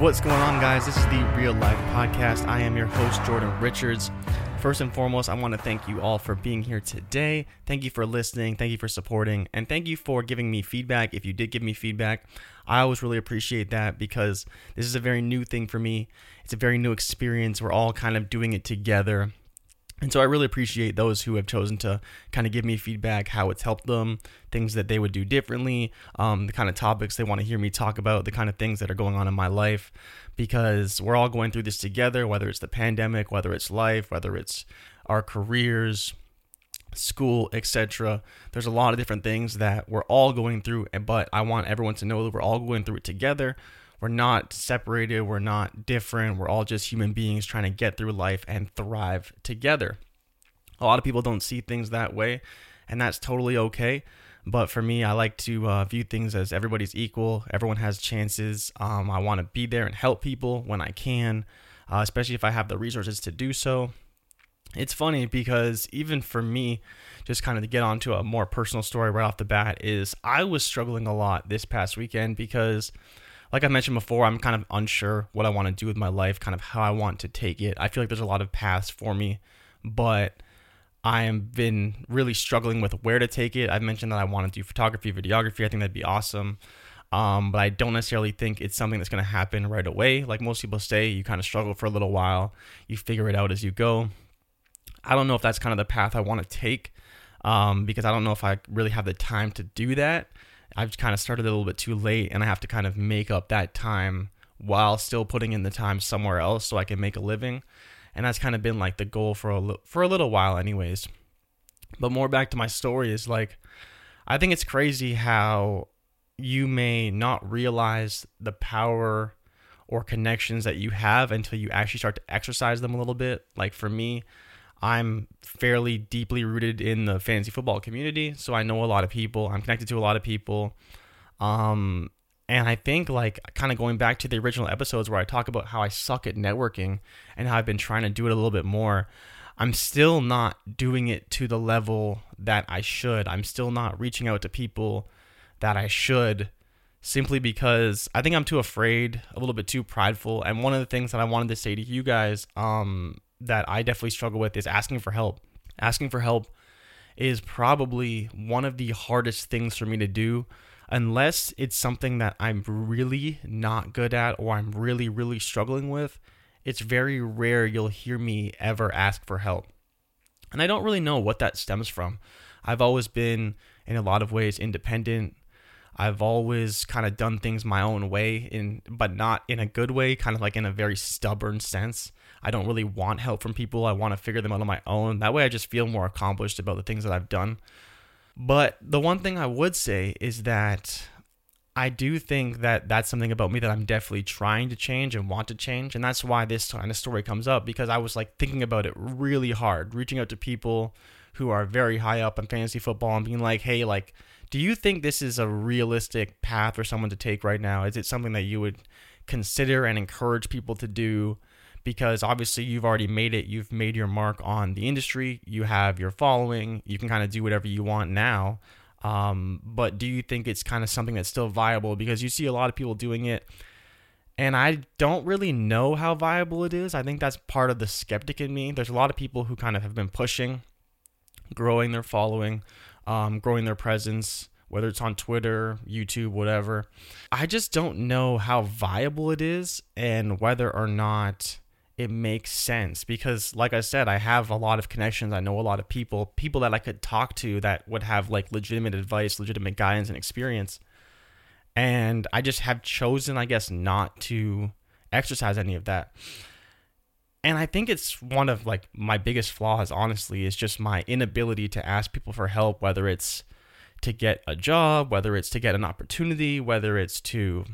What's going on, guys? This is the Real Life Podcast. I am your host, Jordan Richards. First and foremost, I want to thank you all for being here today. Thank you for listening. Thank you for supporting. And thank you for giving me feedback. If you did give me feedback, I always really appreciate that because this is a very new thing for me. It's a very new experience. We're all kind of doing it together. And so I really appreciate those who have chosen to kind of give me feedback, how it's helped them, things that they would do differently, um, the kind of topics they want to hear me talk about, the kind of things that are going on in my life, because we're all going through this together, whether it's the pandemic, whether it's life, whether it's our careers, school, etc. There's a lot of different things that we're all going through, but I want everyone to know that we're all going through it together we're not separated, we're not different, we're all just human beings trying to get through life and thrive together. A lot of people don't see things that way, and that's totally okay. But for me, I like to uh, view things as everybody's equal. Everyone has chances. Um, I want to be there and help people when I can, uh, especially if I have the resources to do so. It's funny because even for me, just kind of to get onto a more personal story right off the bat, is I was struggling a lot this past weekend because like I mentioned before, I'm kind of unsure what I want to do with my life, kind of how I want to take it. I feel like there's a lot of paths for me, but I have been really struggling with where to take it. I've mentioned that I want to do photography, videography. I think that'd be awesome. Um, but I don't necessarily think it's something that's going to happen right away. Like most people say, you kind of struggle for a little while, you figure it out as you go. I don't know if that's kind of the path I want to take um, because I don't know if I really have the time to do that. I've kind of started a little bit too late and I have to kind of make up that time while still putting in the time somewhere else so I can make a living. And that's kind of been like the goal for a for a little while anyways. But more back to my story is like I think it's crazy how you may not realize the power or connections that you have until you actually start to exercise them a little bit. Like for me, I'm fairly deeply rooted in the fantasy football community, so I know a lot of people. I'm connected to a lot of people. Um, and I think like kind of going back to the original episodes where I talk about how I suck at networking and how I've been trying to do it a little bit more. I'm still not doing it to the level that I should. I'm still not reaching out to people that I should simply because I think I'm too afraid, a little bit too prideful. And one of the things that I wanted to say to you guys um that I definitely struggle with is asking for help. Asking for help is probably one of the hardest things for me to do unless it's something that I'm really not good at or I'm really, really struggling with. It's very rare you'll hear me ever ask for help. And I don't really know what that stems from. I've always been, in a lot of ways, independent. I've always kind of done things my own way in but not in a good way, kind of like in a very stubborn sense. I don't really want help from people. I want to figure them out on my own. That way I just feel more accomplished about the things that I've done. But the one thing I would say is that I do think that that's something about me that I'm definitely trying to change and want to change. And that's why this kind of story comes up because I was like thinking about it really hard, reaching out to people who are very high up in fantasy football and being like, hey, like, do you think this is a realistic path for someone to take right now? Is it something that you would consider and encourage people to do? Because obviously you've already made it, you've made your mark on the industry, you have your following, you can kind of do whatever you want now. Um, but do you think it's kind of something that's still viable? Because you see a lot of people doing it, and I don't really know how viable it is. I think that's part of the skeptic in me. There's a lot of people who kind of have been pushing, growing their following, um, growing their presence, whether it's on Twitter, YouTube, whatever. I just don't know how viable it is and whether or not it makes sense because like I said, I have a lot of connections. I know a lot of people, people that I could talk to that would have like legitimate advice, legitimate guidance and experience. And I just have chosen, I guess, not to exercise any of that and I think it's one of like my biggest flaws, honestly, is just my inability to ask people for help, whether it's to get a job, whether it's to get an opportunity, whether it's to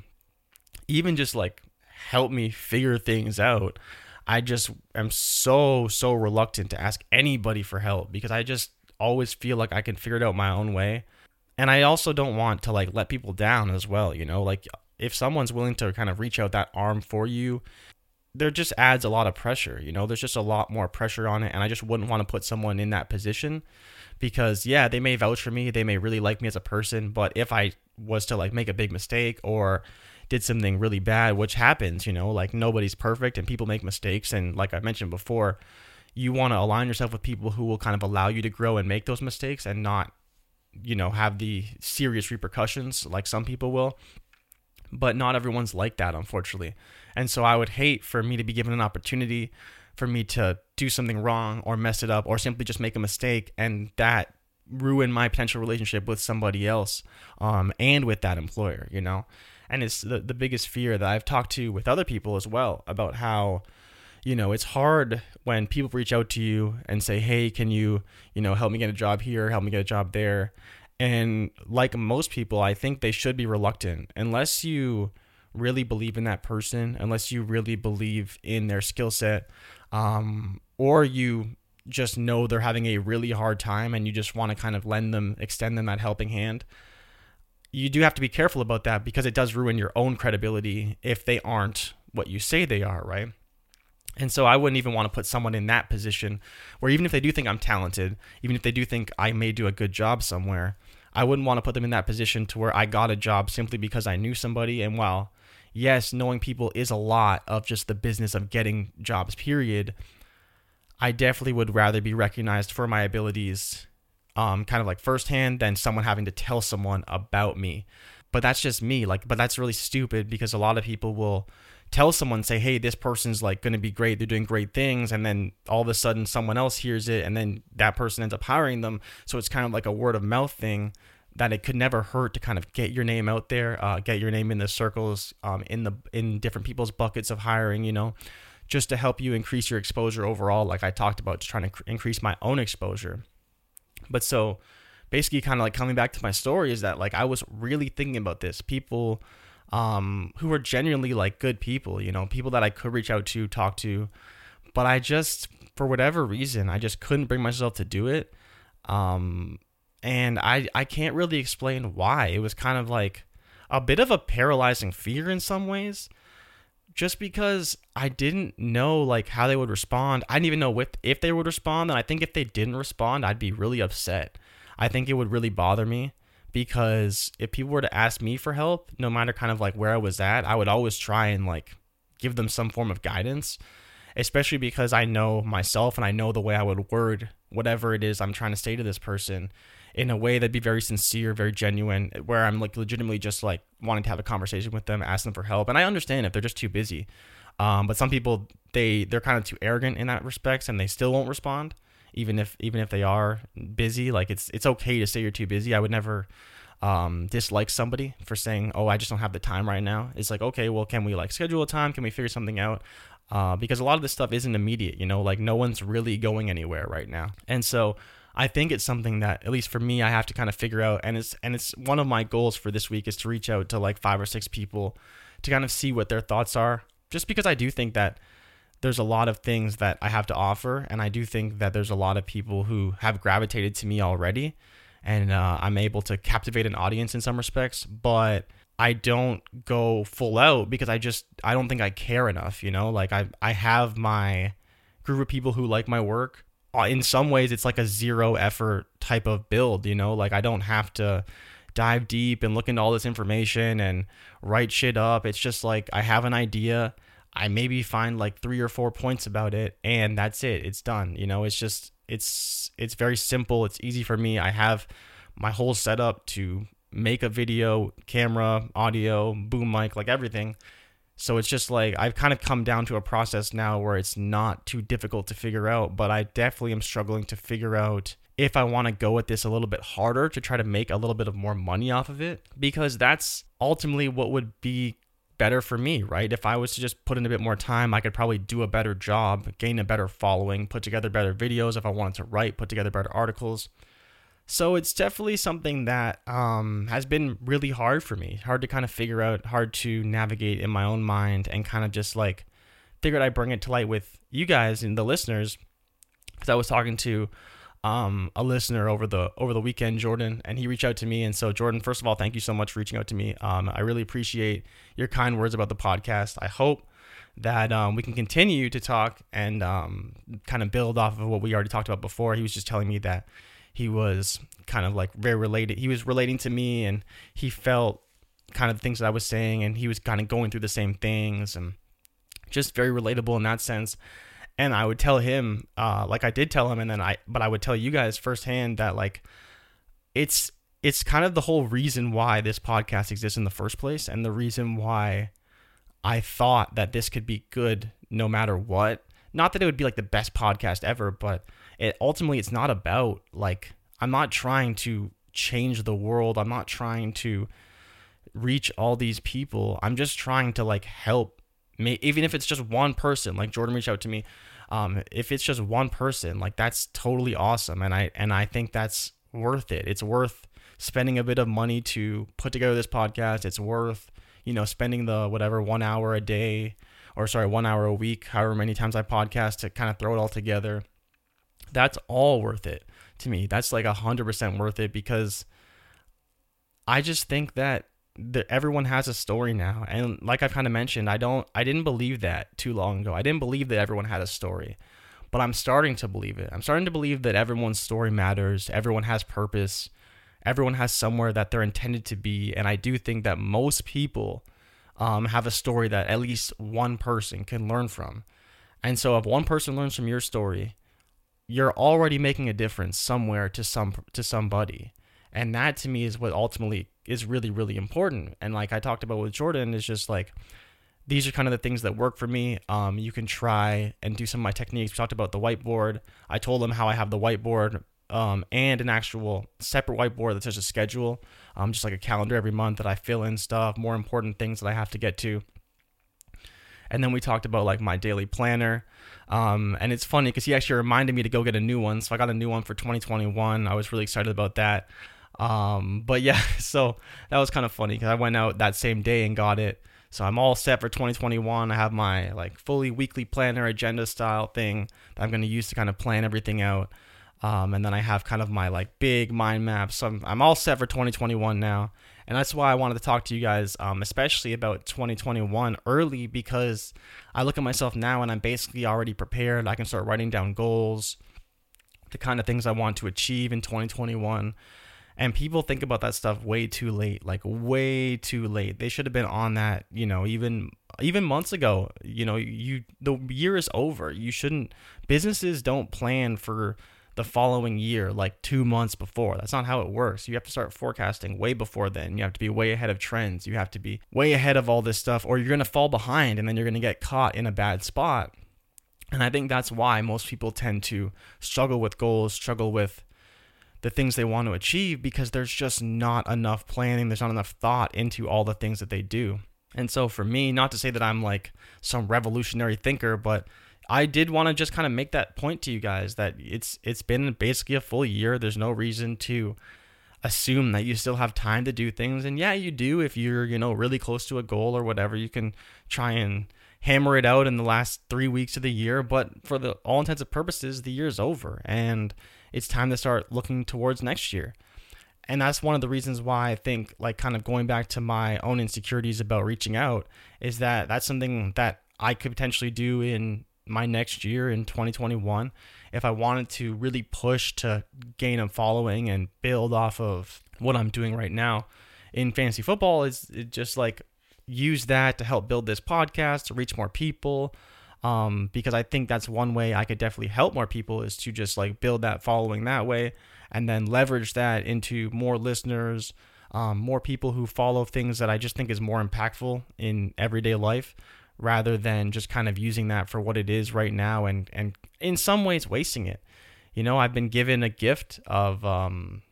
even just like help me figure things out. I just am so, so reluctant to ask anybody for help because I just always feel like I can figure it out my own way. And I also don't want to like let people down as well, you know, like if someone's willing to kind of reach out that arm for you there just adds a lot of pressure. You know, there's just a lot more pressure on it, and I just wouldn't want to put someone in that position because yeah, they may vouch for me, they may really like me as a person, but if I was to like make a big mistake or did something really bad, which happens, you know, like nobody's perfect and people make mistakes. And like I mentioned before, you want to align yourself with people who will kind of allow you to grow and make those mistakes and not, you know, have the serious repercussions like some people will. But not everyone's like that, unfortunately. And so I would hate for me to be given an opportunity for me to do something wrong or mess it up or simply just make a mistake and that ruin my potential relationship with somebody else um, and with that employer, you know? And it's the, the biggest fear that I've talked to with other people as well about how, you know, it's hard when people reach out to you and say, hey, can you, you know, help me get a job here, help me get a job there. And like most people, I think they should be reluctant unless you really believe in that person, unless you really believe in their skill set, um, or you just know they're having a really hard time and you just want to kind of lend them, extend them that helping hand. You do have to be careful about that because it does ruin your own credibility if they aren't what you say they are, right? And so I wouldn't even want to put someone in that position where even if they do think I'm talented, even if they do think I may do a good job somewhere, I wouldn't want to put them in that position to where I got a job simply because I knew somebody. And while, yes, knowing people is a lot of just the business of getting jobs, period, I definitely would rather be recognized for my abilities, um, kind of like firsthand, than someone having to tell someone about me. But that's just me. Like, but that's really stupid because a lot of people will tell someone, say, hey, this person's like going to be great. They're doing great things. And then all of a sudden someone else hears it and then that person ends up hiring them. So it's kind of like a word of mouth thing that it could never hurt to kind of get your name out there, uh, get your name in the circles, um, in the, in different people's buckets of hiring, you know just to help you increase your exposure overall, like I talked about, just trying to cr- increase my own exposure. But so basically, kind of like coming back to my story, is that like I was really thinking about this. People um, who were genuinely like good people, you know, people that I could reach out to, talk to, but I just, for whatever reason, I just couldn't bring myself to do it. Um, and I, I can't really explain why. It was kind of like a bit of a paralyzing fear in some ways just because I didn't know like how they would respond. I didn't even know if, if they would respond. And I think if they didn't respond, I'd be really upset. I think it would really bother me because if people were to ask me for help, no matter kind of like where I was at, I would always try and like give them some form of guidance, especially because I know myself and I know the way I would word whatever it is I'm trying to say to this person in a way that'd be very sincere, very genuine, where I'm like legitimately just like wanting to have a conversation with them, ask them for help. And I understand if they're just too busy. Um, but some people they they're kind of too arrogant in that respects, and they still won't respond, even if even if they are busy. Like it's it's okay to say you're too busy. I would never um, dislike somebody for saying, "Oh, I just don't have the time right now." It's like, okay, well, can we like schedule a time? Can we figure something out? Uh, because a lot of this stuff isn't immediate. You know, like no one's really going anywhere right now, and so I think it's something that at least for me I have to kind of figure out and it's and it's one of my goals for this week is to reach out to like five or six people to kind of see what their thoughts are just because I do think that there's a lot of things that I have to offer and I do think that there's a lot of people who have gravitated to me already and uh, I'm able to captivate an audience in some respects but I don't go full out because I just I don't think I care enough, you know? Like I I have my group of people who like my work Uh, in some ways it's like a zero effort type of build, you know? Like I don't have to dive deep and look into all this information and write shit up. It's just like I have an idea, I maybe find like 3 or 4 points about it and that's it. It's done. You know, it's just it's it's very simple. It's easy for me. I have my whole setup to make a video, camera, audio, boom mic, like everything. So it's just like I've kind of come down to a process now where it's not too difficult to figure out, but I definitely am struggling to figure out if I want to go at this a little bit harder to try to make a little bit of more money off of it because that's ultimately what would be better for me, right? If I was to just put in a bit more time, I could probably do a better job, gain a better following, put together better videos if I wanted to write, put together better articles. So it's definitely something that um, has been really hard for me, hard to kind of figure out, hard to navigate in my own mind, and kind of just like figured I'd bring it to light with you guys and the listeners. Because I was talking to um, a listener over the over the weekend, Jordan, and he reached out to me. And so, Jordan, first of all, thank you so much for reaching out to me. Um, I really appreciate your kind words about the podcast. I hope that um, we can continue to talk and um, kind of build off of what we already talked about before. He was just telling me that he was kind of like very related. He was relating to me and he felt kind of things that I was saying, and he was kind of going through the same things, and just very relatable in that sense. And I would tell him, uh, like I did tell him, and then I, but I would tell you guys firsthand that like it's it's kind of the whole reason why this podcast exists in the first place, and the reason why I thought that this could be good no matter what. Not that it would be like the best podcast ever, but it ultimately it's not about like I'm not trying to change the world. I'm not trying to reach all these people. I'm just trying to like help me even if it's just one person. Like Jordan reached out to me. Um, if it's just one person, like that's totally awesome. And I and I think that's worth it. It's worth spending a bit of money to put together this podcast. It's worth, you know, spending the whatever one hour a day or sorry, one hour a week, however many times I podcast to kind of throw it all together. That's all worth it to me. That's like a hundred percent worth it because I just think that that everyone has a story now. And like i've kind of mentioned i don't i didn't believe that too long ago. I didn't believe that everyone had a story but i'm starting to believe it. I'm starting to believe that everyone's story matters. Everyone has purpose. Everyone has somewhere that they're intended to be. And i do think that most people um, have a story that at least one person can learn from. And so if one person learns from your story you're already making a difference somewhere to some to somebody. And that to me is what ultimately is really really important. And like i talked about with jordan is just like these are kind of the things that work for me. Um, you can try and do some of my techniques. We talked about the whiteboard. I told them how i have the whiteboard um, and an actual separate whiteboard that's just a schedule um, just like a calendar every month that i fill in stuff more important things that i have to get to and then we talked about like my daily planner um, and it's funny because he actually reminded me to go get a new one so i got a new one for 2021 i was really excited about that um, but yeah, so that was kind of funny because I went out that same day and got it. So I'm all set for 2021. I have my like fully weekly planner agenda style thing that I'm going to use to kind of plan everything out. Um, and then I have kind of my like big mind map. So I'm, I'm all set for 2021 now. And that's why I wanted to talk to you guys, um, especially about 2021 early because I look at myself now and I'm basically already prepared. I can start writing down goals, the kind of things I want to achieve in 2021 and people think about that stuff way too late like way too late. They should have been on that you know even even months ago. You know you the year is over. You shouldn't businesses don't plan for the following year like 2 months before. That's not how it works. You have to start forecasting way before then. You have to be way ahead of trends. You have to be way ahead of all this stuff or you're going to fall behind and then you're going to get caught in a bad spot. And i think that's why most people tend to struggle with goals struggle with the things they want to achieve because there's just not enough planning, there's not enough thought into all the things that they do. And so for me, not to say that I'm like some revolutionary thinker, but I did want to just kind of make that point to you guys that it's it's been basically a full year. There's no reason to assume that you still have time to do things. And yeah, you do if you're, you know, really close to a goal or whatever. You can try and hammer it out in the last 3 weeks of the year, but for the all intents and purposes, the year's over. And it's time to start looking towards next year. And that's one of the reasons why I think, like, kind of going back to my own insecurities about reaching out, is that that's something that I could potentially do in my next year in 2021 if I wanted to really push to gain a following and build off of what I'm doing right now in fantasy football is just like use that to help build this podcast to reach more people um, because I think that's one way I could definitely help more people is to just like build that following that way and then leverage that into more listeners, um, more people who follow things that I just think is more impactful in everyday life rather than just kind of using that for what it is right now and, and in some ways wasting it. You know, I've been given a gift of um,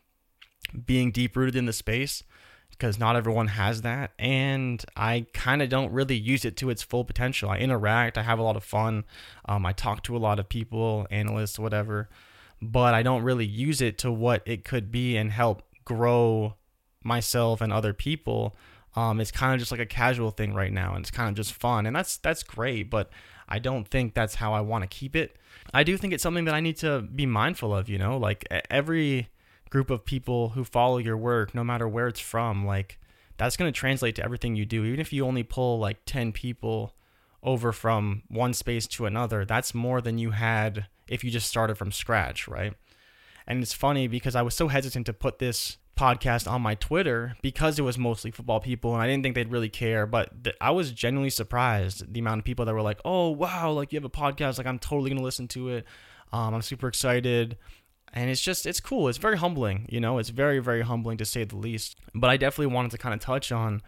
being deep rooted in the space because not everyone has that and i kind of don't really use it to its full potential i interact i have a lot of fun um, i talk to a lot of people analysts whatever but i don't really use it to what it could be and help grow myself and other people um, it's kind of just like a casual thing right now and it's kind of just fun and that's that's great but i don't think that's how i want to keep it i do think it's something that i need to be mindful of you know like every group of people who follow your work, no matter where it's from, like that's going to translate to everything you do. Even if you only pull like 10 people over from one space to another, that's more than you had if you just started from scratch, right? And it's funny because I was so hesitant to put this podcast on my Twitter because it was mostly football people and I didn't think they'd really care. But th- I was genuinely surprised the amount of people that were like, "Oh wow, like you have a podcast, like I'm totally gonna listen to it. Um, I'm super excited." And it's just it's cool. It's very humbling, you know. It's very very humbling to say the least. But I definitely wanted to kind of touch on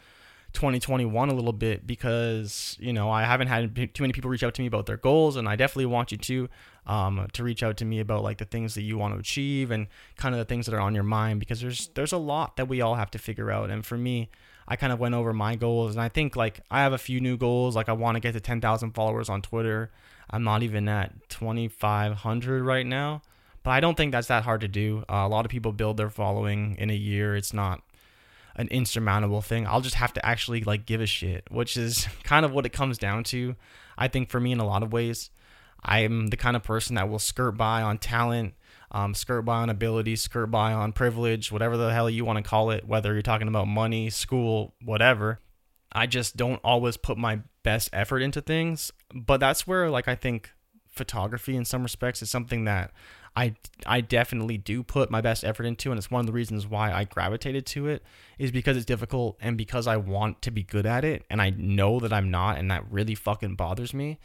2021 a little bit because you know I haven't had too many people reach out to me about their goals, and I definitely want you to um, to reach out to me about like the things that you want to achieve and kind of the things that are on your mind because there's there's a lot that we all have to figure out. And for me, I kind of went over my goals, and I think like I have a few new goals. Like I want to get to 10,000 followers on Twitter. I'm not even at 2,500 right now, but I don't think that's that hard to do. Uh, a lot of people build their following in a year. It's not an insurmountable thing. I'll just have to actually like give a shit, which is kind of what it comes down to. I think for me in a lot of ways, I'm the kind of person that will skirt by on talent, um, skirt by on ability, skirt by on privilege, whatever the hell you want to call it, whether you're talking about money, school, whatever. I just don't always put my best effort into things, but that's where like I think photography in some respects is something that I I definitely do put my best effort into, and it's one of the reasons why I gravitated to it is because it's difficult and because I want to be good at it, and I know that I'm not, and that really fucking bothers me.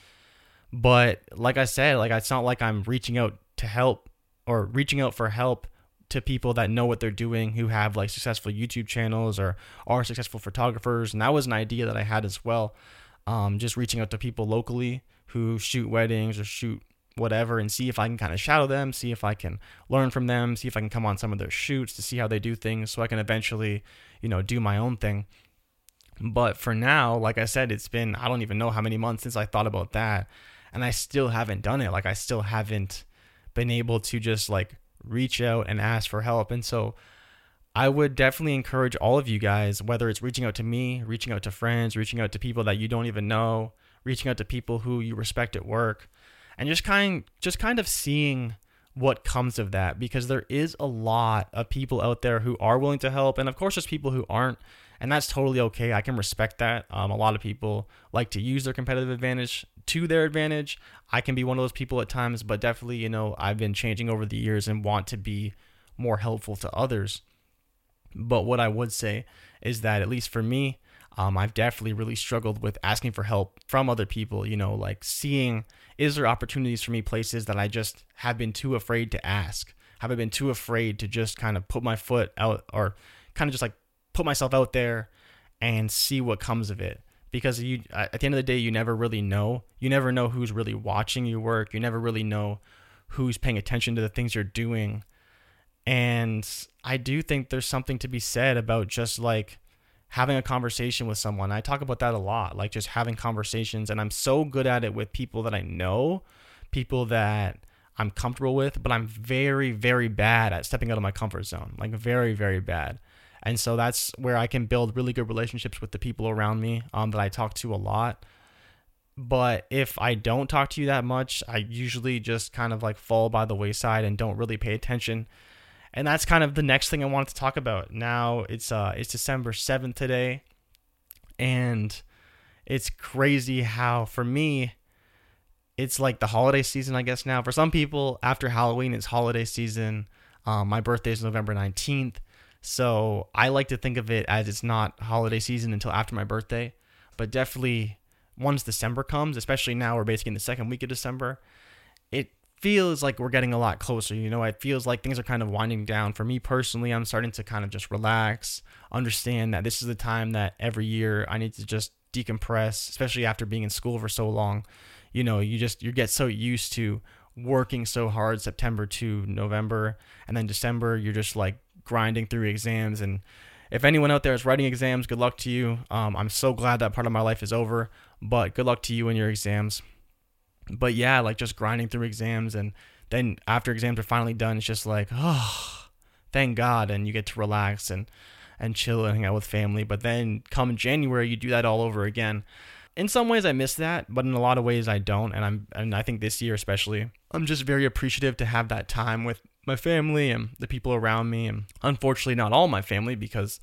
But like I said, like it's not like I'm reaching out to help or reaching out for help to people that know what they're doing who have like successful YouTube channels or are successful photographers, and that was an idea that I had as well. Um, just reaching out to people locally who shoot weddings or shoot whatever and see if I can kind of shadow them, see if I can learn from them, see if I can come on some of their shoots to see how they do things so I can eventually, you know, do my own thing. But for now, like I said, it's been I don't even know how many months since I thought about that and I still haven't done it. Like I still haven't been able to just like reach out and ask for help. And so I would definitely encourage all of you guys, whether it's reaching out to me, reaching out to friends, reaching out to people that you don't even know, reaching out to people who you respect at work, and just kind just kind of seeing what comes of that because there is a lot of people out there who are willing to help and of course there's people who aren't and that's totally okay. I can respect that. Um, a lot of people like to use their competitive advantage to their advantage. I can be one of those people at times but definitely you know i've been changing over the years and want to be more helpful to others. But what i would say is that at least for me um, I've definitely really struggled with asking for help from other people, you know, like seeing is there opportunities for me places that I just have been too afraid to ask? Have I been too afraid to just kind of put my foot out or kind of just like put myself out there and see what comes of it? Because you at the end of the day, you never really know. You never know who's really watching your work. You never really know who's paying attention to the things you're doing. And I do think there's something to be said about just like having a conversation with someone. I talk about that a lot, like just having conversations. And I'm so good at it with people that I know, people that I'm comfortable with, but I'm very, very bad at stepping out of my comfort zone, like very, very bad. And so that's where I can build really good relationships with the people around me um, that I talk to a lot. But if I don't talk to you that much, I usually just kind of like fall by the wayside and don't really pay attention and that's kind of the next thing I wanted to talk about. Now it's uh it's December 7th today and it's crazy how for me it's like the holiday season I guess now. For some people after Halloween it's holiday season. Um, my birthday is November 19th. So I like to think of it as it's not holiday season until after my birthday, but definitely once December comes, especially now we're basically in the second week of December, feels like we're getting a lot closer. You know, it feels like things are kind of winding down. For me personally, I'm starting to kind of just relax, understand that this is the time that every year I need to just decompress, especially after being in school for so long. You know, you just you get so used to working so hard September to November and then December you're just like grinding through exams and if anyone out there is writing exams, good luck to you. Um, I'm so glad that part of my life is over, but good luck to you in your exams but yeah, like just grinding through exams and then after exams are finally done, it's just like, oh, thank God, and you get to relax and and chill and hang out with family. But then come January, you do that all over again. In some ways, I miss that, but in a lot of ways, I don't. And I'm and I think this year especially, I'm just very appreciative to have that time with my family and the people around me. And unfortunately, not all my family because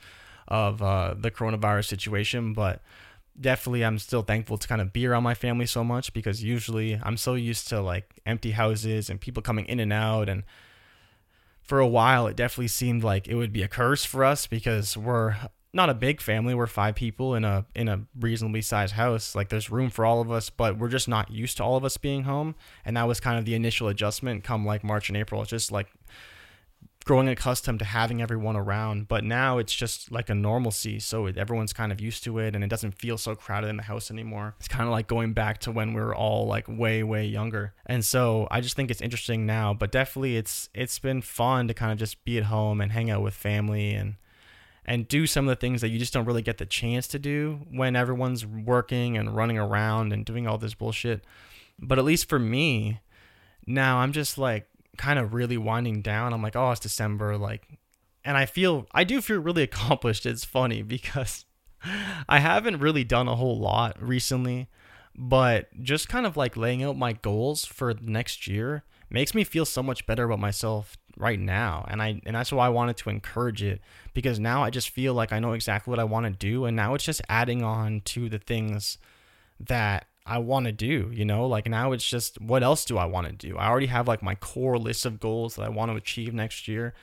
of uh, the coronavirus situation, but definitely I'm still thankful to kind of be around my family so much because usually I'm so used to like empty houses and people coming in and out and for a while, it definitely seemed like it would be a curse for us because we're not a big family. We're five people in a in a reasonably sized house. Like there's room for all of us, but we're just not used to all of us being home. And that was kind of the initial adjustment come like March and April. It's just like growing accustomed to having everyone around. But now it's just like a normalcy. So everyone's kind of used to it and it doesn't feel so crowded in the house anymore. It's kind of like going back to when we were all like way, way younger. And so I just think it's interesting now, but definitely it's it's been fun to kind of just be at home and hang out with family and and do some of the things that you just don't really get the chance to do when everyone's working and running around and doing all this bullshit. But at least for me, now I'm just like kind of really winding down. I'm like, oh, it's December, like, and I feel I do feel really accomplished. It's funny because I haven't really done a whole lot recently, but just kind of like laying out my goals for next year makes me feel so much better about myself right now and i and that's why i wanted to encourage it because now i just feel like i know exactly what i want to do and now it's just adding on to the things that I want to do, you know? Like now it's just what else do I want to do? I already have like my core list of goals that I want to achieve next year.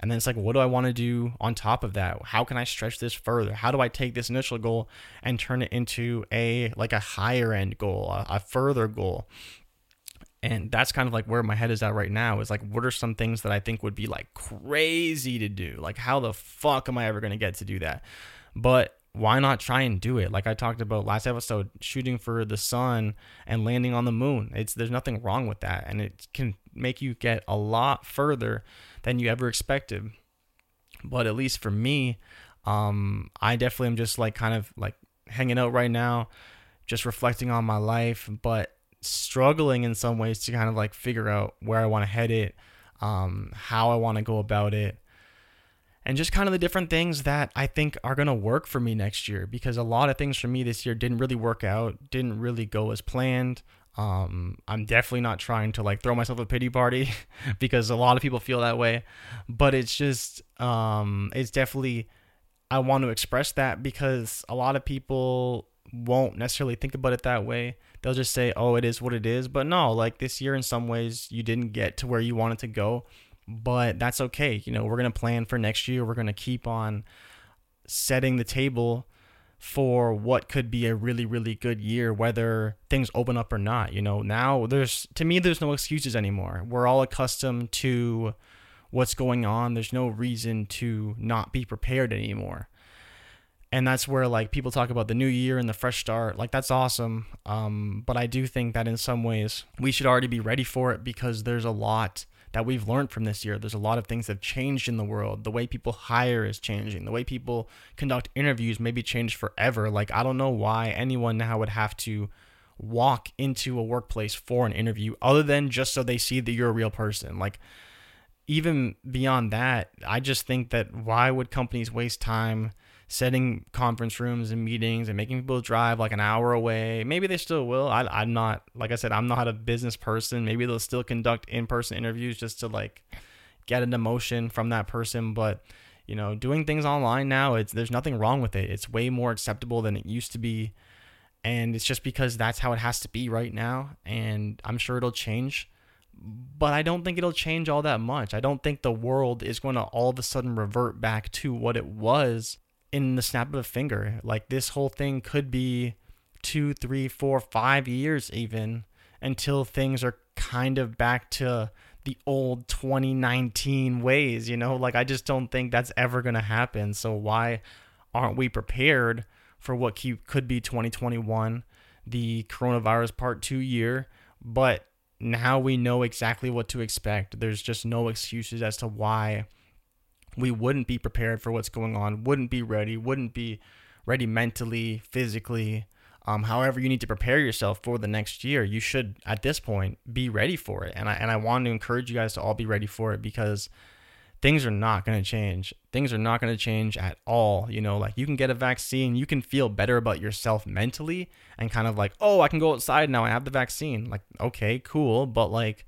And then it's like, what do I want to do on top of that? How can I stretch this further? How do I take this initial goal and turn it into a like a higher end goal, a, a further goal? And that's kind of like where my head is at right now is like, what are some things that I think would be like crazy to do? Like, how the fuck am I ever going to get to do that? But why not try and do it? Like I talked about last episode, shooting for the sun and landing on the moon. It's there's nothing wrong with that, and it can make you get a lot further than you ever expected. But at least for me, um, I definitely am just like kind of like hanging out right now, just reflecting on my life, but struggling in some ways to kind of like figure out where I want to head it, um, how I want to go about it and just kind of the different things that I think are going to work for me next year because a lot of things for me this year didn't really work out, didn't really go as planned. Um, I'm definitely not trying to like throw myself a pity party because a lot of people feel that way, but it's just, um, it's definitely, I want to express that because a lot of people won't necessarily think about it that way. They'll just say, oh, it is what it is. But no, like this year, in some ways, you didn't get to where you wanted to go but that's okay. You know, we're going to plan for next year. We're going to keep on setting the table for what could be a really really good year whether things open up or not you know. Now there's to me there's no excuses anymore. We're all accustomed to what's going on. There's no reason to not be prepared anymore. And that's where like people talk about the new year and the fresh start. Like that's awesome. Um, but i do think that in some ways we should already be ready for it because there's a lot that we've learned from this year. There's a lot of things that have changed in the world. The way people hire is changing. The way people conduct interviews maybe changed forever. Like I don't know why anyone now would have to walk into a workplace for an interview other than just so they see that you're a real person. Like even beyond that, I just think that why would companies waste time setting conference rooms and meetings and making people drive like an hour away. Maybe they still will. I, I'm not, like I said, I'm not a business person. Maybe they'll still conduct in person interviews just to like get an emotion from that person. But, you know, doing things online now, it's there's nothing wrong with it. It's way more acceptable than it used to be. And it's just because that's how it has to be right now. And I'm sure it'll change but I don't think it'll change all that much. I don't think the world is going to all of a sudden revert back to what it was in the snap of a finger. Like this whole thing could be two, three, four, five years even until things are kind of back to the old 2019 ways, you know? Like I just don't think that's ever going to happen. So why aren't we prepared for what could be 2021, the coronavirus part 2 year, but now we know exactly what to expect. There's just no excuses as to why we wouldn't be prepared for what's going on, wouldn't be ready, wouldn't be ready mentally, physically. Um, however, you need to prepare yourself for the next year. You should, at this point, be ready for it. And I and I want to encourage you guys to all be ready for it because things are not going to change. Things are not going to change at all. You know, like you can get a vaccine, you can feel better about yourself mentally, and kind of like, oh, I can go outside now. I have the vaccine. Like, okay, cool, but like,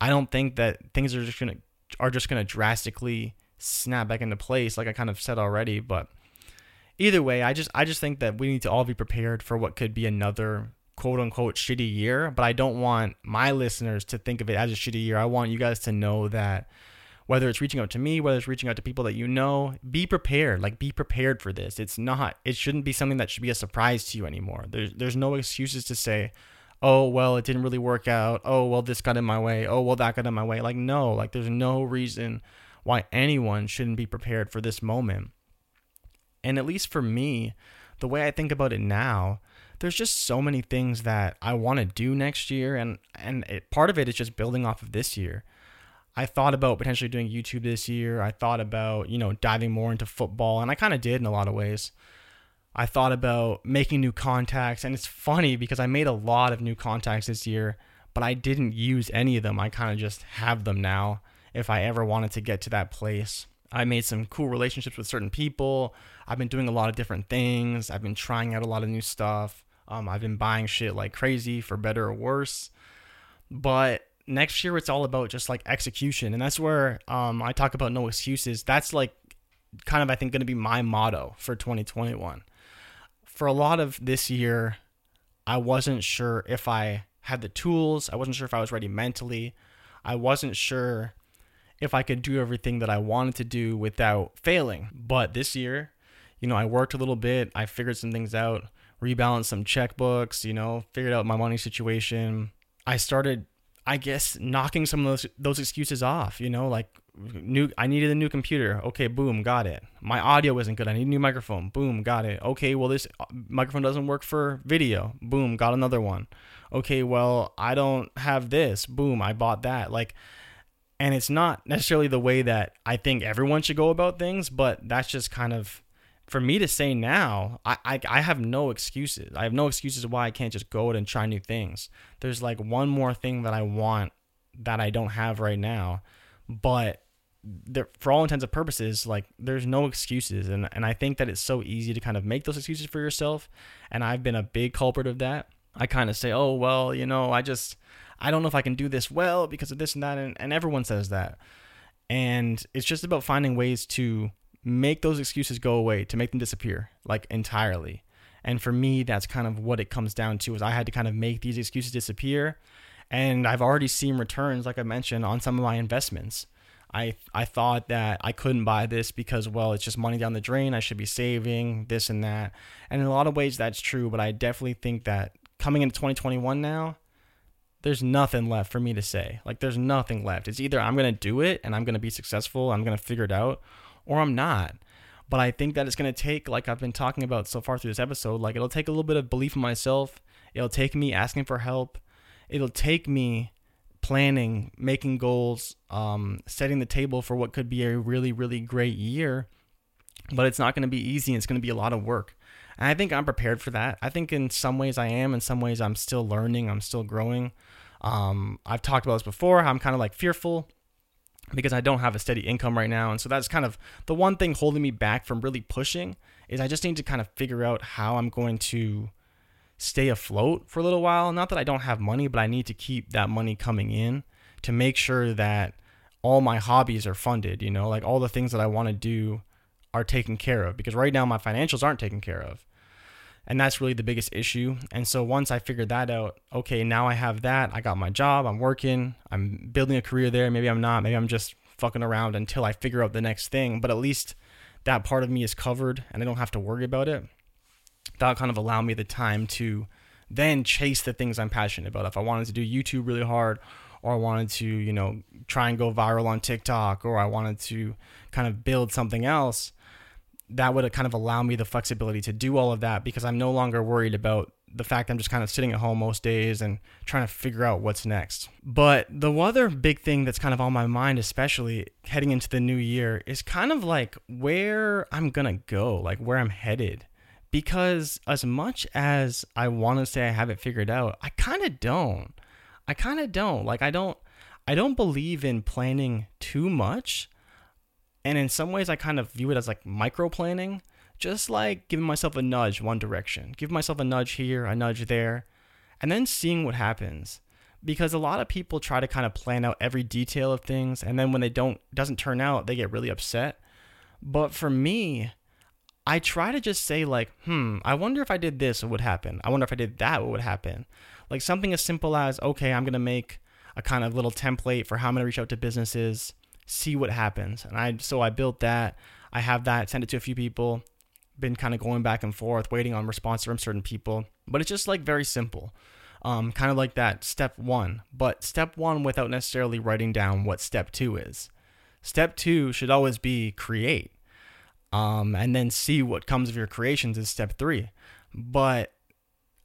I don't think that things are just gonna are just gonna drastically snap back into place, like I kind of said already. But either way, I just I just think that we need to all be prepared for what could be another quote unquote shitty year. But I don't want my listeners to think of it as a shitty year. I want you guys to know that whether it's reaching out to me, whether it's reaching out to people that you know, be prepared. Like be prepared for this. It's not it shouldn't be something that should be a surprise to you anymore. There's there's no excuses to say, "Oh, well, it didn't really work out. Oh, well, this got in my way. Oh, well, that got in my way." Like no, like there's no reason why anyone shouldn't be prepared for this moment. And at least for me, the way I think about it now, there's just so many things that I want to do next year and and it, part of it is just building off of this year. I thought about potentially doing YouTube this year. I thought about, you know, diving more into football, and I kind of did in a lot of ways. I thought about making new contacts, and it's funny because I made a lot of new contacts this year, but I didn't use any of them. I kind of just have them now if I ever wanted to get to that place. I made some cool relationships with certain people. I've been doing a lot of different things. I've been trying out a lot of new stuff. Um, I've been buying shit like crazy for better or worse. But next year it's all about just like execution and that's where um, i talk about no excuses that's like kind of i think going to be my motto for 2021 for a lot of this year i wasn't sure if i had the tools i wasn't sure if i was ready mentally i wasn't sure if i could do everything that i wanted to do without failing but this year you know i worked a little bit i figured some things out rebalanced some checkbooks you know figured out my money situation i started I guess knocking some of those those excuses off, you know, like new I needed a new computer. Okay, boom, got it. My audio isn't good. I need a new microphone. Boom, got it. Okay, well this uh, microphone doesn't work for video. Boom, got another one. Okay, well, I don't have this. Boom, I bought that. Like and it's not necessarily the way that I think everyone should go about things, but that's just kind of for me to say now, I, I, I have no excuses. I have no excuses why I can't just go out and try new things. There's like one more thing that I want that I don't have right now, but there, for all intents and purposes, like there's no excuses, and and I think that it's so easy to kind of make those excuses for yourself, and I've been a big culprit of that. I kind of say, oh well, you know, I just I don't know if I can do this well because of this and that, and, and everyone says that, and it's just about finding ways to make those excuses go away, to make them disappear like entirely. And for me, that's kind of what it comes down to is I had to kind of make these excuses disappear. And I've already seen returns, like I mentioned, on some of my investments. I I thought that I couldn't buy this because well, it's just money down the drain. I should be saving this and that. And in a lot of ways that's true, but I definitely think that coming into 2021 now, there's nothing left for me to say. Like there's nothing left. It's either I'm going to do it and I'm going to be successful, I'm going to figure it out, or I'm not. But I think that it's going to take, like I've been talking about so far through this episode, like it'll take a little bit of belief in myself. It'll take me asking for help. It'll take me planning, making goals, um, setting the table for what could be a really, really great year. But it's not going to be easy. It's going to be a lot of work. And I think I'm prepared for that. I think in some ways I am. In some ways I'm still learning. I'm still growing. Um, I've talked about this before. I'm kind of like fearful because I don't have a steady income right now. And so that's kind of the one thing holding me back from really pushing is I just need to kind of figure out how I'm going to stay afloat for a little while. Not that I don't have money, but I need to keep that money coming in to make sure that all my hobbies are funded, you know, like all the things that I want to do are taken care of because right now my financials aren't taken care of. And that's really the biggest issue. And so once I figured that out, okay, now I have that. I got my job, I'm working, I'm building a career there. Maybe I'm not, maybe I'm just fucking around until I figure out the next thing. But at least that part of me is covered and I don't have to worry about it. That'll kind of allow me the time to then chase the things I'm passionate about. If I wanted to do YouTube really hard, or I wanted to, you know, try and go viral on TikTok, or I wanted to kind of build something else, that would kind of allow me the flexibility to do all of that because I'm no longer worried about the fact I'm just kind of sitting at home most days and trying to figure out what's next. But the other big thing that's kind of on my mind, especially heading into the new year, is kind of like where I'm gonna go, like where I'm headed. Because as much as I want to say I have it figured out, I kind of don't. I kind of don't. Like I don't I don't believe in planning too much and in some ways, I kind of view it as like micro planning, just like giving myself a nudge one direction, give myself a nudge here, a nudge there, and then seeing what happens. Because a lot of people try to kind of plan out every detail of things, and then when they don't doesn't turn out, they get really upset. But for me, I try to just say like, hmm, I wonder if I did this, what would happen? I wonder if I did that, what would happen? Like something as simple as, okay, I'm gonna make a kind of little template for how I'm gonna reach out to businesses see what happens. And I so I built that. I have that, sent it to a few people, been kind of going back and forth, waiting on response from certain people. But it's just like very simple. Um, kind of like that step one, but step one without necessarily writing down what step two is. Step two should always be create, um, and then see what comes of your creations is step three. But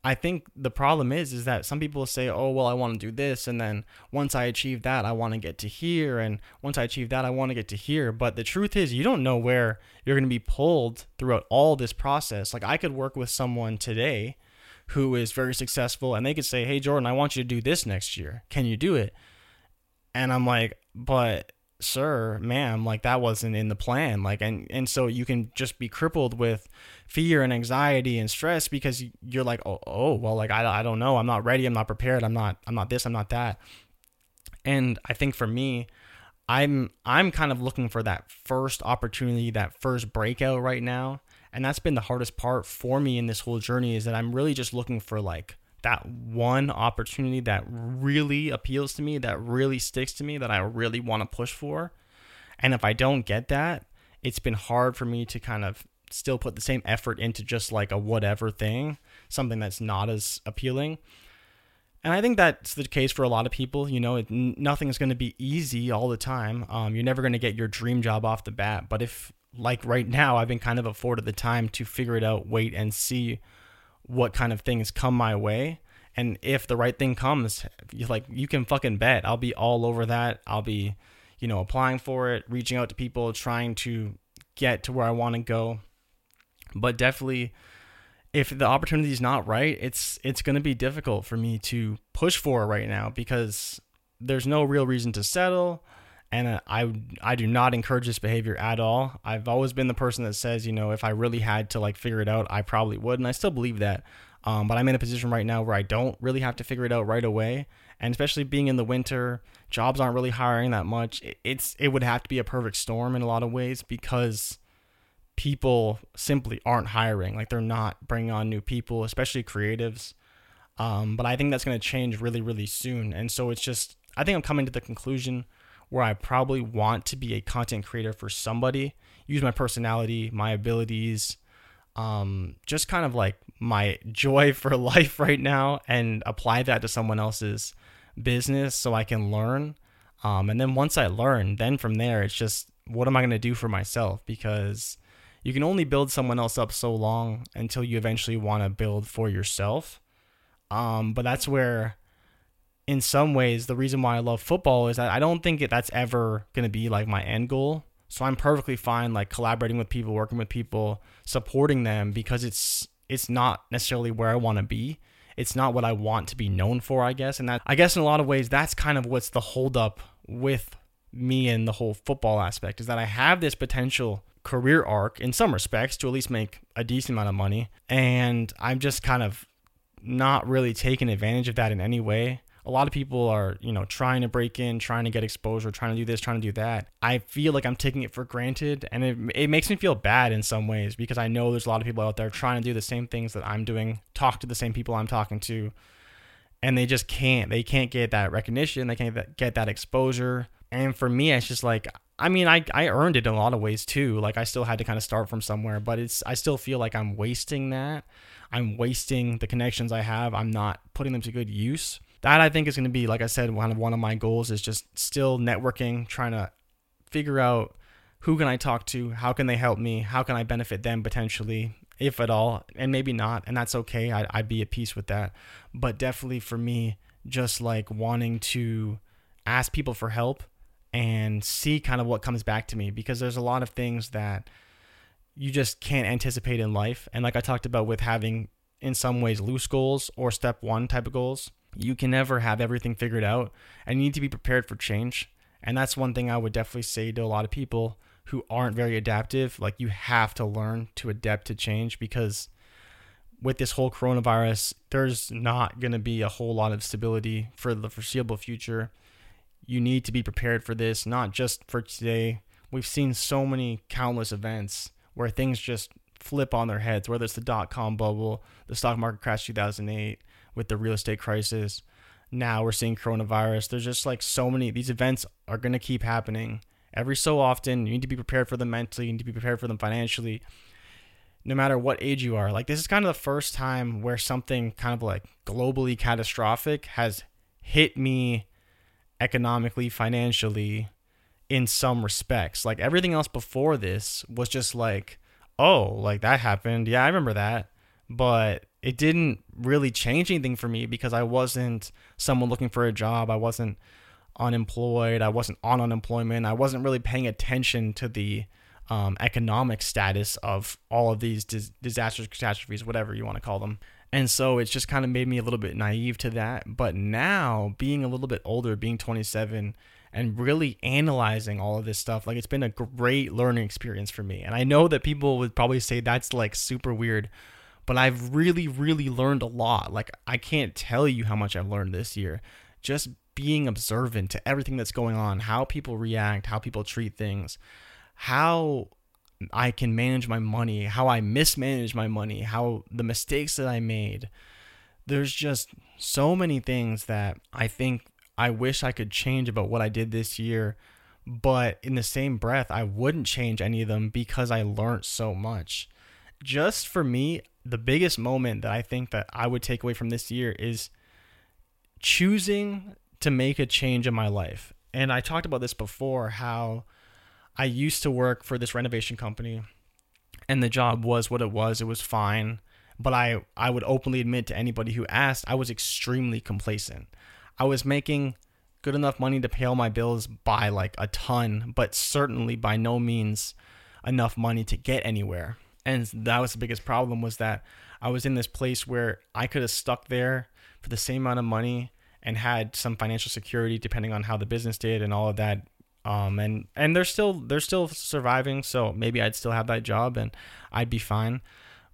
I think the problem is is that some people say, "Oh, well, I want to do this and then once I achieve that, I want to get to here and once I achieve that, I want to get to here." But the truth is, you don't know where you're going to be pulled throughout all this process. Like I could work with someone today who is very successful and they could say, "Hey, Jordan, I want you to do this next year. Can you do it?" And I'm like, "But sir, ma'am, like that wasn't in the plan." Like and and so you can just be crippled with fear and anxiety and stress because you're like, oh, oh well, like I, I don't know, I'm not ready, I'm not prepared, I'm not, I'm not this, I'm not that. And I think for me, I'm I'm kind of looking for that first opportunity, that first breakout right now. And that's been the hardest part for me in this whole journey is that I'm really just looking for like that one opportunity that really appeals to me, that really sticks to me, that I really want to push for. And if I don't get that, it's been hard for me to kind of still put the same effort into just like a whatever thing, something that's not as appealing. And I think that's the case for a lot of people. You know, it, nothing's going to be easy all the time. Um, you're never going to get your dream job off the bat. But if, like right now, I've been kind of afforded the time to figure it out, wait and see what kind of things come my way. And if the right thing comes, like you can fucking bet I'll be all over that. I'll be, you know, applying for it, reaching out to people, trying to get to where I want to go but definitely if the opportunity is not right, it's it's going to be difficult for me to push for right now because there's no real reason to settle and I I do not encourage this behavior at all. I've always been the person that says, you know, if I really had to like figure it out, I probably would, and I still believe that. Um, but I'm in a position right now where I don't really have to figure it out right away, and especially being in the winter, jobs aren't really hiring that much. It's it would have to be a perfect storm in a lot of ways because people simply aren't hiring. Like they're not bringing on new people, especially creatives. Um, but I think that's going to change really, really soon. And so it's just, I think I'm coming to the conclusion where I probably want to be a content creator for somebody, use my personality, my abilities, um, just kind of like my joy for life right now and apply that to someone else's business so I can learn. Um, and then once I learn, then from there, it's just what am I going to do for myself? Because you can only build someone else up so long until you eventually want to build for yourself. Um, but that's where, in some ways, the reason why I love football is that I don't think that's ever going to be like my end goal. So I'm perfectly fine like collaborating with people, working with people, supporting them because it's it's not necessarily where I want to be. It's not what I want to be known for, I guess. And that I guess in a lot of ways that's kind of what's the holdup with me and the whole football aspect is that I have this potential career arc in some respects to at least make a decent amount of money. And I'm just kind of not really taking advantage of that in any way. A lot of people are, you know, trying to break in, trying to get exposure, trying to do this, trying to do that. I feel like I'm taking it for granted and it, it makes me feel bad in some ways because I know there's a lot of people out there trying to do the same things that I'm doing, talk to the same people I'm talking to, and they just can't. They can't get that recognition, they can't get that exposure. And for me, it's just like I mean, I, I earned it in a lot of ways too. Like I still had to kind of start from somewhere, but it's I still feel like I'm wasting that. I'm wasting the connections I have. I'm not putting them to good use. That I think is going to be, like I said, one of one of my goals is just still networking, trying to figure out who can I talk to, how can they help me, how can I benefit them potentially, if at all, and maybe not, and that's okay. I, I'd be at peace with that. But definitely for me, just like wanting to ask people for help and see kind of what comes back to me because there's a lot of things that you just can't anticipate in life. And like I talked about with having in some ways loose goals or step one type of goals, you can never have everything figured out and you need to be prepared for change. And that's one thing I would definitely say to a lot of people who aren't very adaptive. Like you have to learn to adapt to change because with this whole coronavirus, there's not going to be a whole lot of stability for the foreseeable future you need to be prepared for this, not just for today. We've seen so many countless events where things just flip on their heads, whether it's the dot com bubble, the stock market crash 2008 with the real estate crisis. Now we're seeing coronavirus. There's just like so many, these events are going to keep happening every so often. You need to be prepared for them mentally, you need to be prepared for them financially. No matter what age you are. Like this is kind of the first time where something kind of like globally catastrophic has hit me economically, financially in some respects. Like everything else before this was just like, oh, like that happened. Yeah, I remember that. But it didn't really change anything for me because I wasn't someone looking for a job. I wasn't unemployed. I wasn't on unemployment. I wasn't really paying attention to the um, economic status of all of these dis- disasters, catastrophes, whatever you want to call them. And so it's just kind of made me a little bit naive to that. But now, being a little bit older, being 27, and really analyzing all of this stuff, like it's been a great learning experience for me. And I know that people would probably say that's like super weird but I've really, really learned a lot. Like, I can't tell you how much I've learned this year. Just being observant to everything that's going on, how people react, how people treat things, how I can manage my money, how I mismanage my money, how the mistakes that I made. There's just so many things that I think I wish I could change about what I did this year. But in the same breath, I wouldn't change any of them because I learned so much. Just for me, the biggest moment that I think that I would take away from this year is choosing to make a change in my life. And I talked about this before how I used to work for this renovation company and the job was what it was. It was fine, but I I would openly admit to anybody who asked, I was extremely complacent. I was making good enough money to pay all my bills by like a ton, but certainly by no means enough money to get anywhere and that was the biggest problem was that I was in this place where I could have stuck there for the same amount of money and had some financial security depending on how the business did and all of that um and and they're still they're still surviving so maybe I'd still have that job and I'd be fine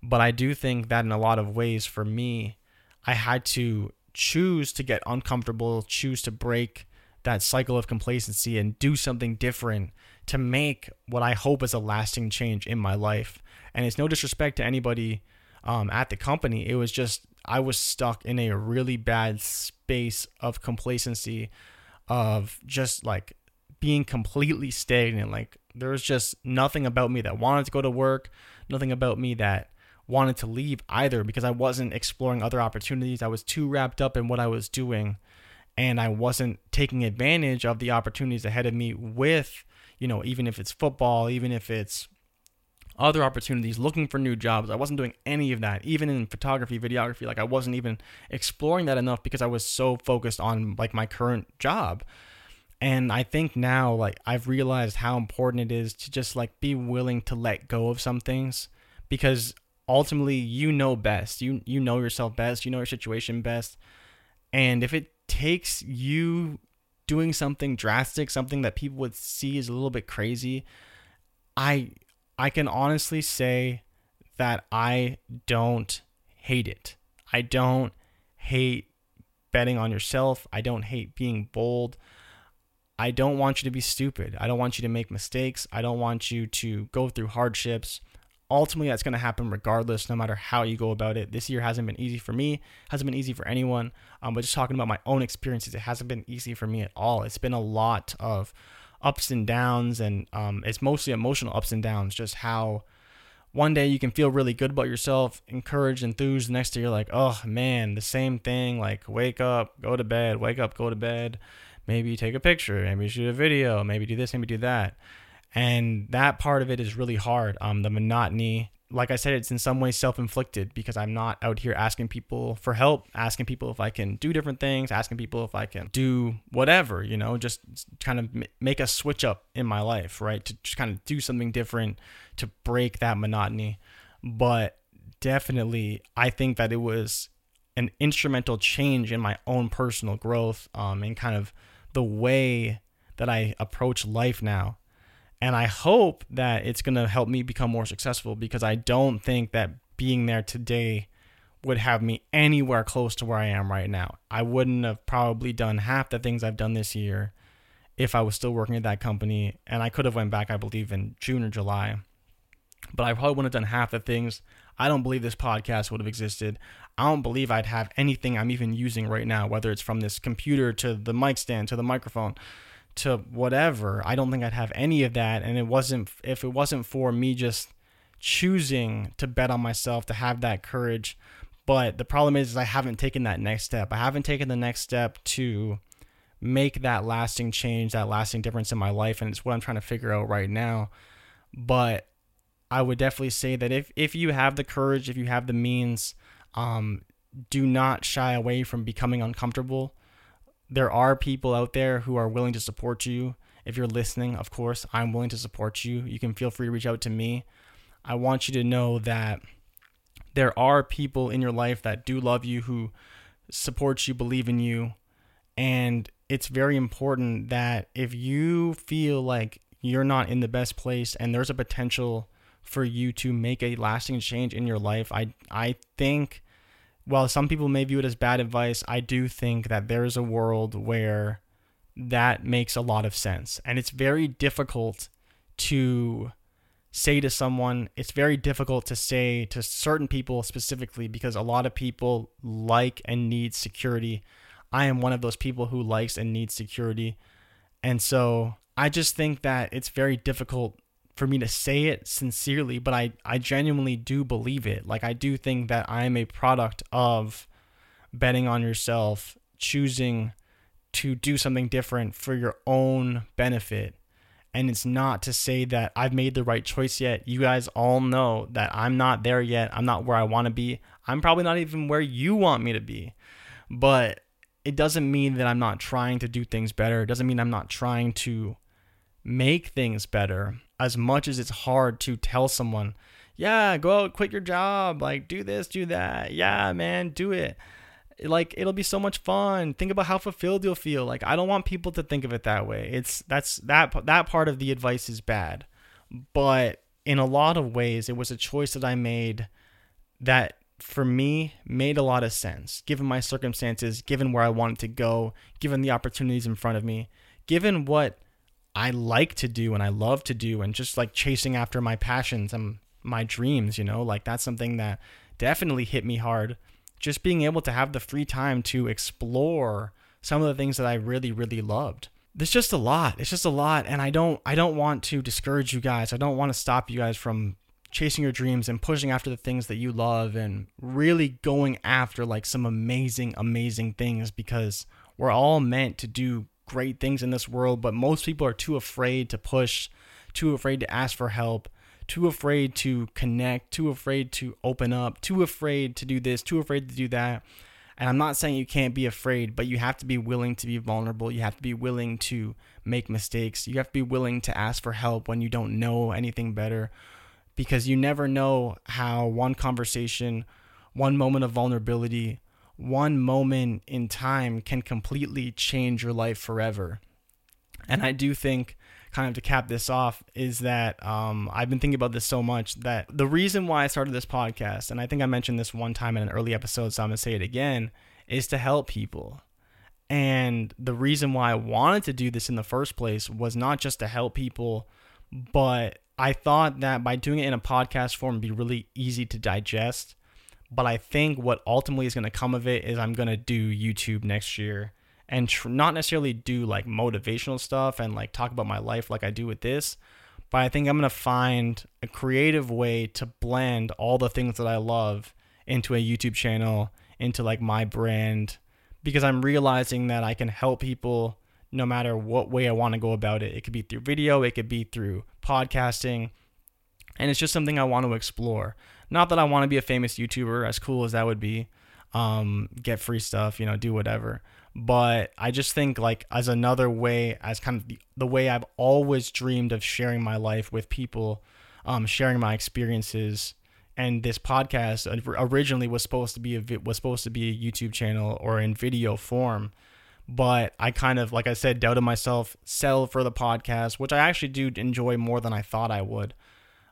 but I do think that in a lot of ways for me I had to choose to get uncomfortable choose to break that cycle of complacency and do something different to make what I hope is a lasting change in my life. And it's no disrespect to anybody um, at the company. It was just I was stuck in a really bad space of complacency, of just like being completely stagnant. Like there was just nothing about me that wanted to go to work, nothing about me that wanted to leave either because I wasn't exploring other opportunities. I was too wrapped up in what I was doing and I wasn't taking advantage of the opportunities ahead of me with you know, even if it's football, even if it's other opportunities, looking for new jobs. I wasn't doing any of that, even in photography, videography. Like I wasn't even exploring that enough because I was so focused on like my current job. And I think now, like, I've realized how important it is to just like be willing to let go of some things because ultimately you know best. You you know yourself best. You know your situation best. And if it takes you doing something drastic, something that people would see as a little bit crazy, I I can honestly say that I don't hate it. I don't hate betting on yourself. I don't hate being bold. I don't want you to be stupid. I don't want you to make mistakes. I don't want you to go through hardships ultimately that's going to happen regardless no matter how you go about it this year hasn't been easy for me hasn't been easy for anyone um, but just talking about my own experiences it hasn't been easy for me at all it's been a lot of ups and downs and um, it's mostly emotional ups and downs just how one day you can feel really good about yourself encouraged enthused the next day you're like oh man the same thing like wake up go to bed wake up go to bed maybe take a picture maybe shoot a video maybe do this maybe do that and that part of it is really hard. Um, the monotony, like I said, it's in some ways self-inflicted because I'm not out here asking people for help, asking people if I can do different things, asking people if I can do whatever, you know, just kind of make a switch up in my life, right? To just kind of do something different to break that monotony. But definitely, I think that it was an instrumental change in my own personal growth, um, and kind of the way that I approach life now and I hope that it's going to help me become more successful because I don't think that being there today would have me anywhere close to where I am right now. I wouldn't have probably done half the things I've done this year if I was still working at that company and I could have went back I believe in June or July. But I probably wouldn't have done half the things. I don't believe this podcast would have existed. I don't believe I'd have anything I'm even using right now, whether it's from this computer to the mic stand to the microphone to whatever. I don't think I'd have any of that. And it wasn't, if it wasn't for me just choosing to bet on myself, to have that courage. But the problem is, is I haven't taken that next step. I haven't taken the next step to make that lasting change, that lasting difference in my life. And it's what I'm trying to figure out right now. But I would definitely say that if, if you have the courage, if you have the means, um, do not shy away from becoming uncomfortable. There are people out there who are willing to support you. If you're listening, of course, I'm willing to support you. You can feel free to reach out to me. I want you to know that there are people in your life that do love you, who support you, believe in you. And it's very important that if you feel like you're not in the best place and there's a potential for you to make a lasting change in your life, I I think while some people may view it as bad advice, I do think that there is a world where that makes a lot of sense. And it's very difficult to say to someone, it's very difficult to say to certain people specifically because a lot of people like and need security. I am one of those people who likes and needs security. And so I just think that it's very difficult for me to say it sincerely, but I, I genuinely do believe it. Like, I do think that I am a product of betting on yourself, choosing to do something different for your own benefit. And it's not to say that I've made the right choice yet. You guys all know that I'm not there yet. I'm not where I want to be. I'm probably not even where you want me to be. But it doesn't mean that I'm not trying to do things better. It doesn't mean I'm not trying to make things better as much as it's hard to tell someone, yeah, go out, quit your job, like do this, do that. Yeah, man, do it. Like it'll be so much fun. Think about how fulfilled you'll feel. Like I don't want people to think of it that way. It's that's that that part of the advice is bad. But in a lot of ways it was a choice that I made that for me made a lot of sense given my circumstances, given where I wanted to go, given the opportunities in front of me, given what I like to do and I love to do and just like chasing after my passions and my dreams, you know, like that's something that definitely hit me hard. Just being able to have the free time to explore some of the things that I really, really loved. There's just a lot. It's just a lot. And I don't I don't want to discourage you guys. I don't want to stop you guys from chasing your dreams and pushing after the things that you love and really going after like some amazing, amazing things because we're all meant to do great things in this world, but most people are too afraid to push, too afraid to ask for help, too afraid to connect, too afraid to open up, too afraid to do this, too afraid to do that. And I'm not saying you can't be afraid, but you have to be willing to be vulnerable. You have to be willing to make mistakes. You have to be willing to ask for help when you don't know anything better because you never know how one conversation, one moment of vulnerability, one moment in time can completely change your life forever. And I do think, kind of to cap this off, is that um, I've been thinking about this so much that the reason why I started this podcast, and I think I mentioned this one time in an early episode, so I'm going to say it again, is to help people. And the reason why I wanted to do this in the first place was not just to help people, but I thought that by doing it in a podcast form would be really easy to digest but I think what ultimately is going to come of it is I'm going to do YouTube next year and tr- not necessarily do like motivational stuff and like talk about my life like I do with this. But I think I'm going to find a creative way to blend all the things that I love into a YouTube channel, into like my brand, because I'm realizing that I can help people no matter what way I want to go about it. It could be through video, it could be through podcasting, and it's just something I want to explore. Not that I want to be a famous YouTuber, as cool as that would be, um, get free stuff, you know, do whatever. But I just think like as another way, as kind of the, the way I've always dreamed of sharing my life with people, um, sharing my experiences. And this podcast originally was supposed to be a was supposed to be a YouTube channel or in video form, but I kind of like I said doubted myself, sell for the podcast, which I actually do enjoy more than I thought I would.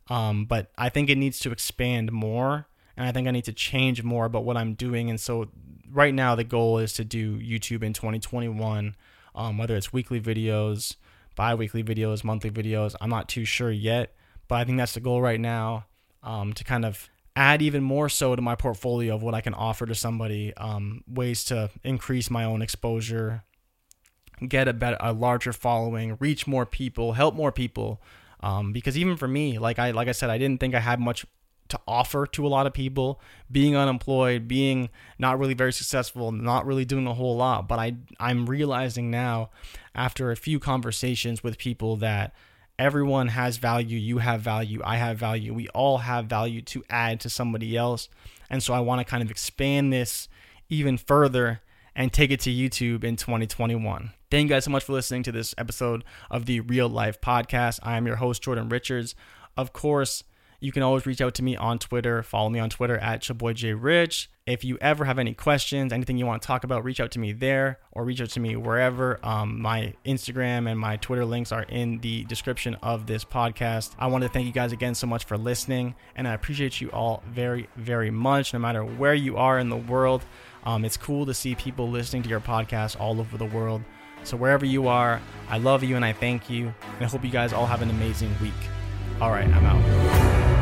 Um, but I think it needs to expand more, and I think I need to change more about what I'm doing. And so, right now, the goal is to do YouTube in 2021, um, whether it's weekly videos, bi weekly videos, monthly videos. I'm not too sure yet, but I think that's the goal right now um, to kind of add even more so to my portfolio of what I can offer to somebody, um, ways to increase my own exposure, get a better, a larger following, reach more people, help more people. Um, because even for me, like I like I said, I didn't think I had much to offer to a lot of people. Being unemployed, being not really very successful, not really doing a whole lot. But I I'm realizing now, after a few conversations with people, that everyone has value. You have value. I have value. We all have value to add to somebody else. And so I want to kind of expand this even further and take it to YouTube in 2021. Thank you guys so much for listening to this episode of the Real Life Podcast. I am your host, Jordan Richards. Of course, you can always reach out to me on Twitter. Follow me on Twitter at chaboyjrich. If you ever have any questions, anything you want to talk about, reach out to me there or reach out to me wherever. Um, my Instagram and my Twitter links are in the description of this podcast. I want to thank you guys again so much for listening, and I appreciate you all very, very much, no matter where you are in the world. Um, it's cool to see people listening to your podcast all over the world. So, wherever you are, I love you and I thank you. And I hope you guys all have an amazing week. All right, I'm out.